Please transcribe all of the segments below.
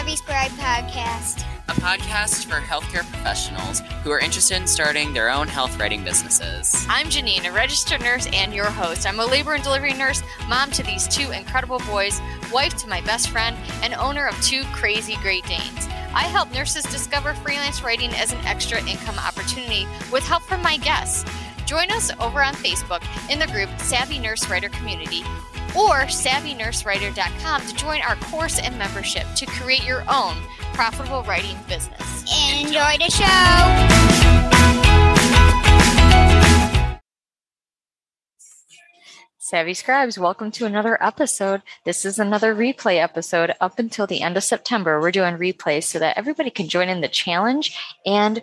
Savvy Scribe Podcast. A podcast for healthcare professionals who are interested in starting their own health writing businesses. I'm Janine, a registered nurse and your host. I'm a labor and delivery nurse, mom to these two incredible boys, wife to my best friend, and owner of two crazy Great Danes. I help nurses discover freelance writing as an extra income opportunity with help from my guests. Join us over on Facebook in the group Savvy Nurse Writer Community or savvynursewriter.com to join our course and membership to create your own profitable writing business. Enjoy the show. Savvy Scribes, welcome to another episode. This is another replay episode up until the end of September. We're doing replays so that everybody can join in the challenge and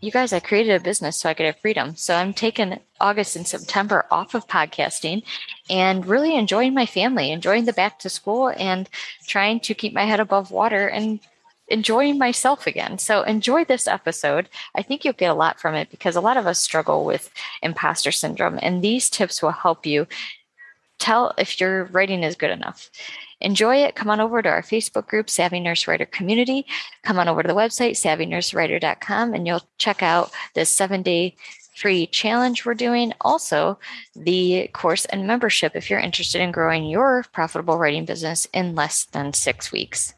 you guys, I created a business so I could have freedom. So I'm taking August and September off of podcasting and really enjoying my family, enjoying the back to school and trying to keep my head above water and enjoying myself again. So enjoy this episode. I think you'll get a lot from it because a lot of us struggle with imposter syndrome, and these tips will help you tell if your writing is good enough. Enjoy it. Come on over to our Facebook group, Savvy Nurse Writer Community. Come on over to the website, savvynursewriter.com, and you'll check out this seven day free challenge we're doing. Also, the course and membership if you're interested in growing your profitable writing business in less than six weeks.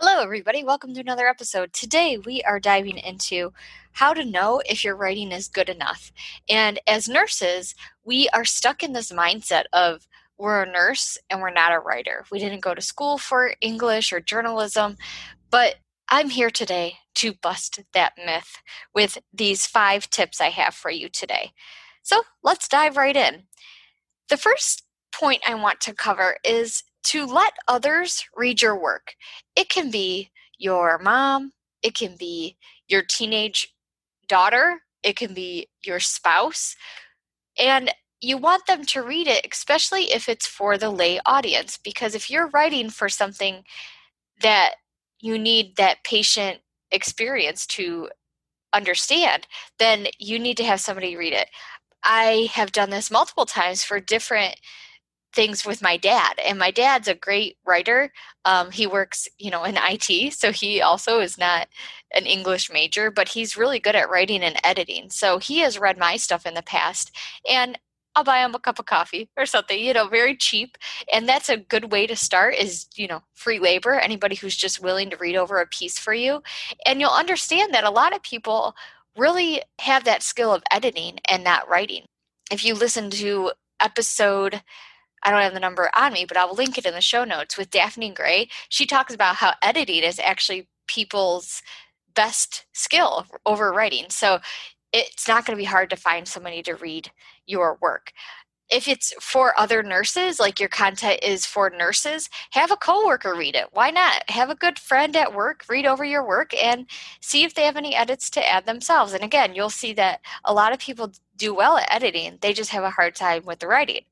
Hello, everybody. Welcome to another episode. Today, we are diving into how to know if your writing is good enough. And as nurses, we are stuck in this mindset of we're a nurse and we're not a writer. We didn't go to school for English or journalism, but I'm here today to bust that myth with these five tips I have for you today. So let's dive right in. The first point I want to cover is to let others read your work. It can be your mom, it can be your teenage daughter, it can be your spouse. And you want them to read it, especially if it's for the lay audience, because if you're writing for something that you need that patient experience to understand, then you need to have somebody read it. I have done this multiple times for different things with my dad and my dad's a great writer um, he works you know in it so he also is not an english major but he's really good at writing and editing so he has read my stuff in the past and I'll buy them a cup of coffee or something, you know, very cheap. And that's a good way to start is, you know, free labor, anybody who's just willing to read over a piece for you. And you'll understand that a lot of people really have that skill of editing and not writing. If you listen to episode I don't have the number on me, but I'll link it in the show notes with Daphne Gray. She talks about how editing is actually people's best skill over writing. So it's not going to be hard to find somebody to read your work. If it's for other nurses, like your content is for nurses, have a coworker read it. Why not? Have a good friend at work read over your work and see if they have any edits to add themselves. And again, you'll see that a lot of people do well at editing, they just have a hard time with the writing.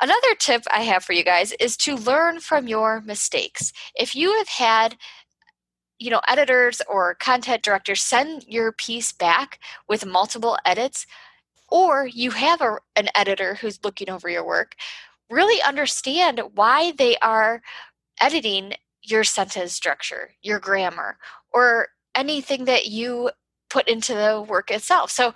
Another tip I have for you guys is to learn from your mistakes. If you have had you know editors or content directors send your piece back with multiple edits or you have a, an editor who's looking over your work really understand why they are editing your sentence structure your grammar or anything that you put into the work itself. So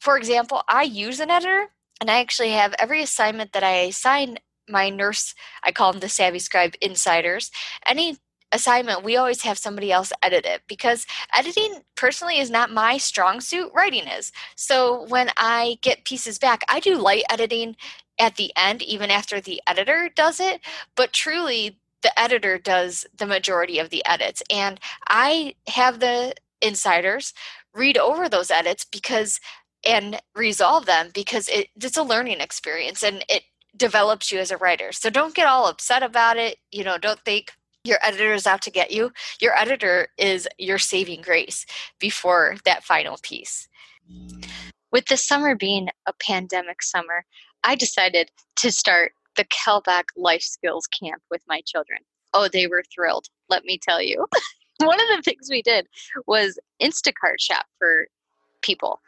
for example i use an editor and i actually have every assignment that i assign my nurse i call them the savvy scribe insiders any assignment, we always have somebody else edit it because editing personally is not my strong suit, writing is. So when I get pieces back, I do light editing at the end, even after the editor does it, but truly the editor does the majority of the edits. And I have the insiders read over those edits because and resolve them because it, it's a learning experience and it develops you as a writer. So don't get all upset about it. You know, don't think your editor is out to get you. Your editor is your saving grace before that final piece. With the summer being a pandemic summer, I decided to start the Kelbach Life Skills Camp with my children. Oh, they were thrilled, let me tell you. One of the things we did was Instacart shop for people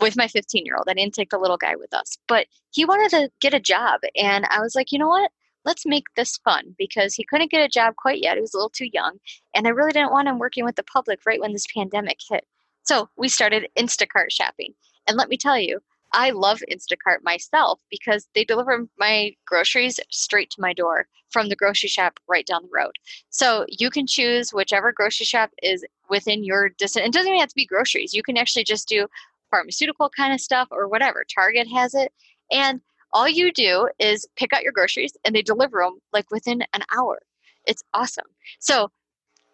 with my 15 year old. I didn't take the little guy with us, but he wanted to get a job. And I was like, you know what? Let's make this fun because he couldn't get a job quite yet. He was a little too young. And I really didn't want him working with the public right when this pandemic hit. So we started Instacart shopping. And let me tell you, I love Instacart myself because they deliver my groceries straight to my door from the grocery shop right down the road. So you can choose whichever grocery shop is within your distance. It doesn't even have to be groceries. You can actually just do pharmaceutical kind of stuff or whatever. Target has it. And all you do is pick out your groceries and they deliver them like within an hour. It's awesome. So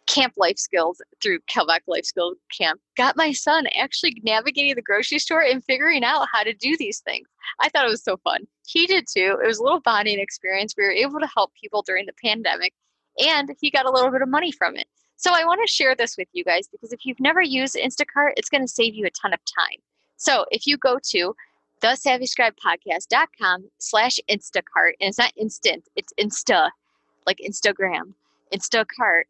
camp life skills through Kelbach Life Skills Camp got my son actually navigating the grocery store and figuring out how to do these things. I thought it was so fun. He did too. It was a little bonding experience. We were able to help people during the pandemic and he got a little bit of money from it. So I want to share this with you guys because if you've never used Instacart, it's going to save you a ton of time. So if you go to thesavvyscribepodcast.com slash Instacart, and it's not instant, it's Insta, like Instagram, Instacart,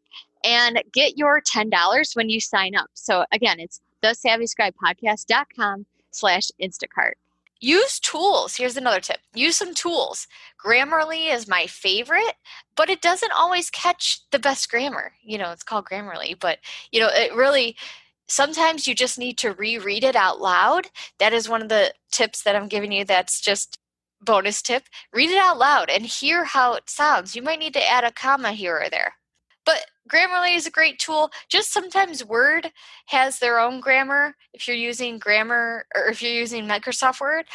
and get your $10 when you sign up. So again, it's thesavvyscribepodcast.com slash Instacart. Use tools. Here's another tip. Use some tools. Grammarly is my favorite, but it doesn't always catch the best grammar. You know, it's called Grammarly, but you know, it really sometimes you just need to reread it out loud. That is one of the tips that I'm giving you that's just bonus tip. Read it out loud and hear how it sounds. You might need to add a comma here or there. But Grammarly is a great tool. Just sometimes Word has their own grammar if you're using grammar or if you're using Microsoft Word.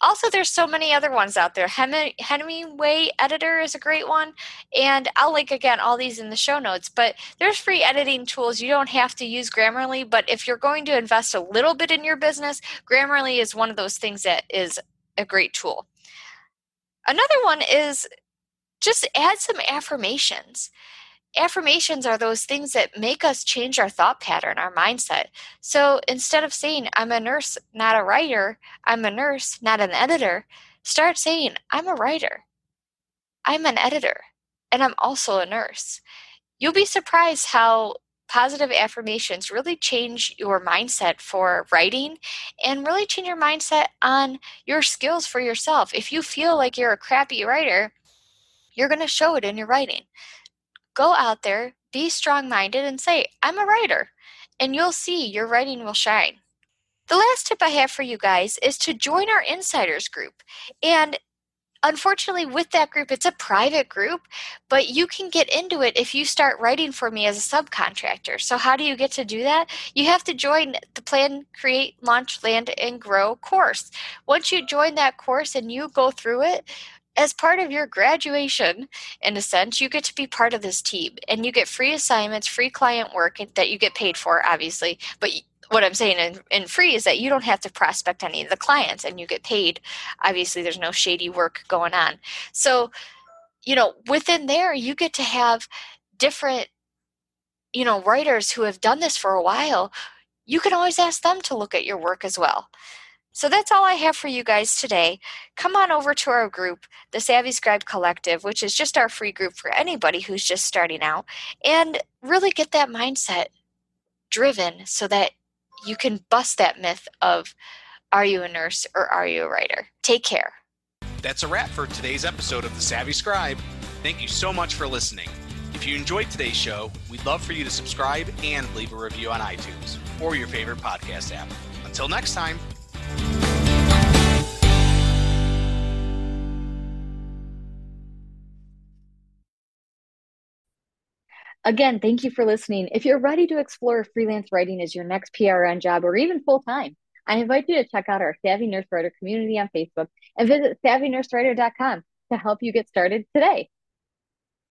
Also, there's so many other ones out there. Hemingway Editor is a great one. And I'll link again all these in the show notes. But there's free editing tools. You don't have to use Grammarly. But if you're going to invest a little bit in your business, Grammarly is one of those things that is a great tool. Another one is just add some affirmations affirmations are those things that make us change our thought pattern, our mindset. So instead of saying, I'm a nurse, not a writer, I'm a nurse, not an editor, start saying, I'm a writer, I'm an editor, and I'm also a nurse. You'll be surprised how positive affirmations really change your mindset for writing and really change your mindset on your skills for yourself. If you feel like you're a crappy writer, you're going to show it in your writing go out there, be strong minded, and say, I'm a writer. And you'll see your writing will shine. The last tip I have for you guys is to join our insiders group. And unfortunately, with that group, it's a private group, but you can get into it if you start writing for me as a subcontractor. So, how do you get to do that? You have to join the Plan, Create, Launch, Land, and Grow course. Once you join that course and you go through it, as part of your graduation, in a sense, you get to be part of this team and you get free assignments, free client work that you get paid for, obviously. But what I'm saying in, in free is that you don't have to prospect any of the clients and you get paid. Obviously, there's no shady work going on. So, you know, within there, you get to have different, you know, writers who have done this for a while. You can always ask them to look at your work as well. So that's all I have for you guys today. Come on over to our group, the Savvy Scribe Collective, which is just our free group for anybody who's just starting out, and really get that mindset driven so that you can bust that myth of are you a nurse or are you a writer? Take care. That's a wrap for today's episode of The Savvy Scribe. Thank you so much for listening. If you enjoyed today's show, we'd love for you to subscribe and leave a review on iTunes or your favorite podcast app. Until next time. Again, thank you for listening. If you're ready to explore freelance writing as your next PRN job or even full time, I invite you to check out our Savvy Nurse Writer community on Facebook and visit savvynursewriter.com to help you get started today.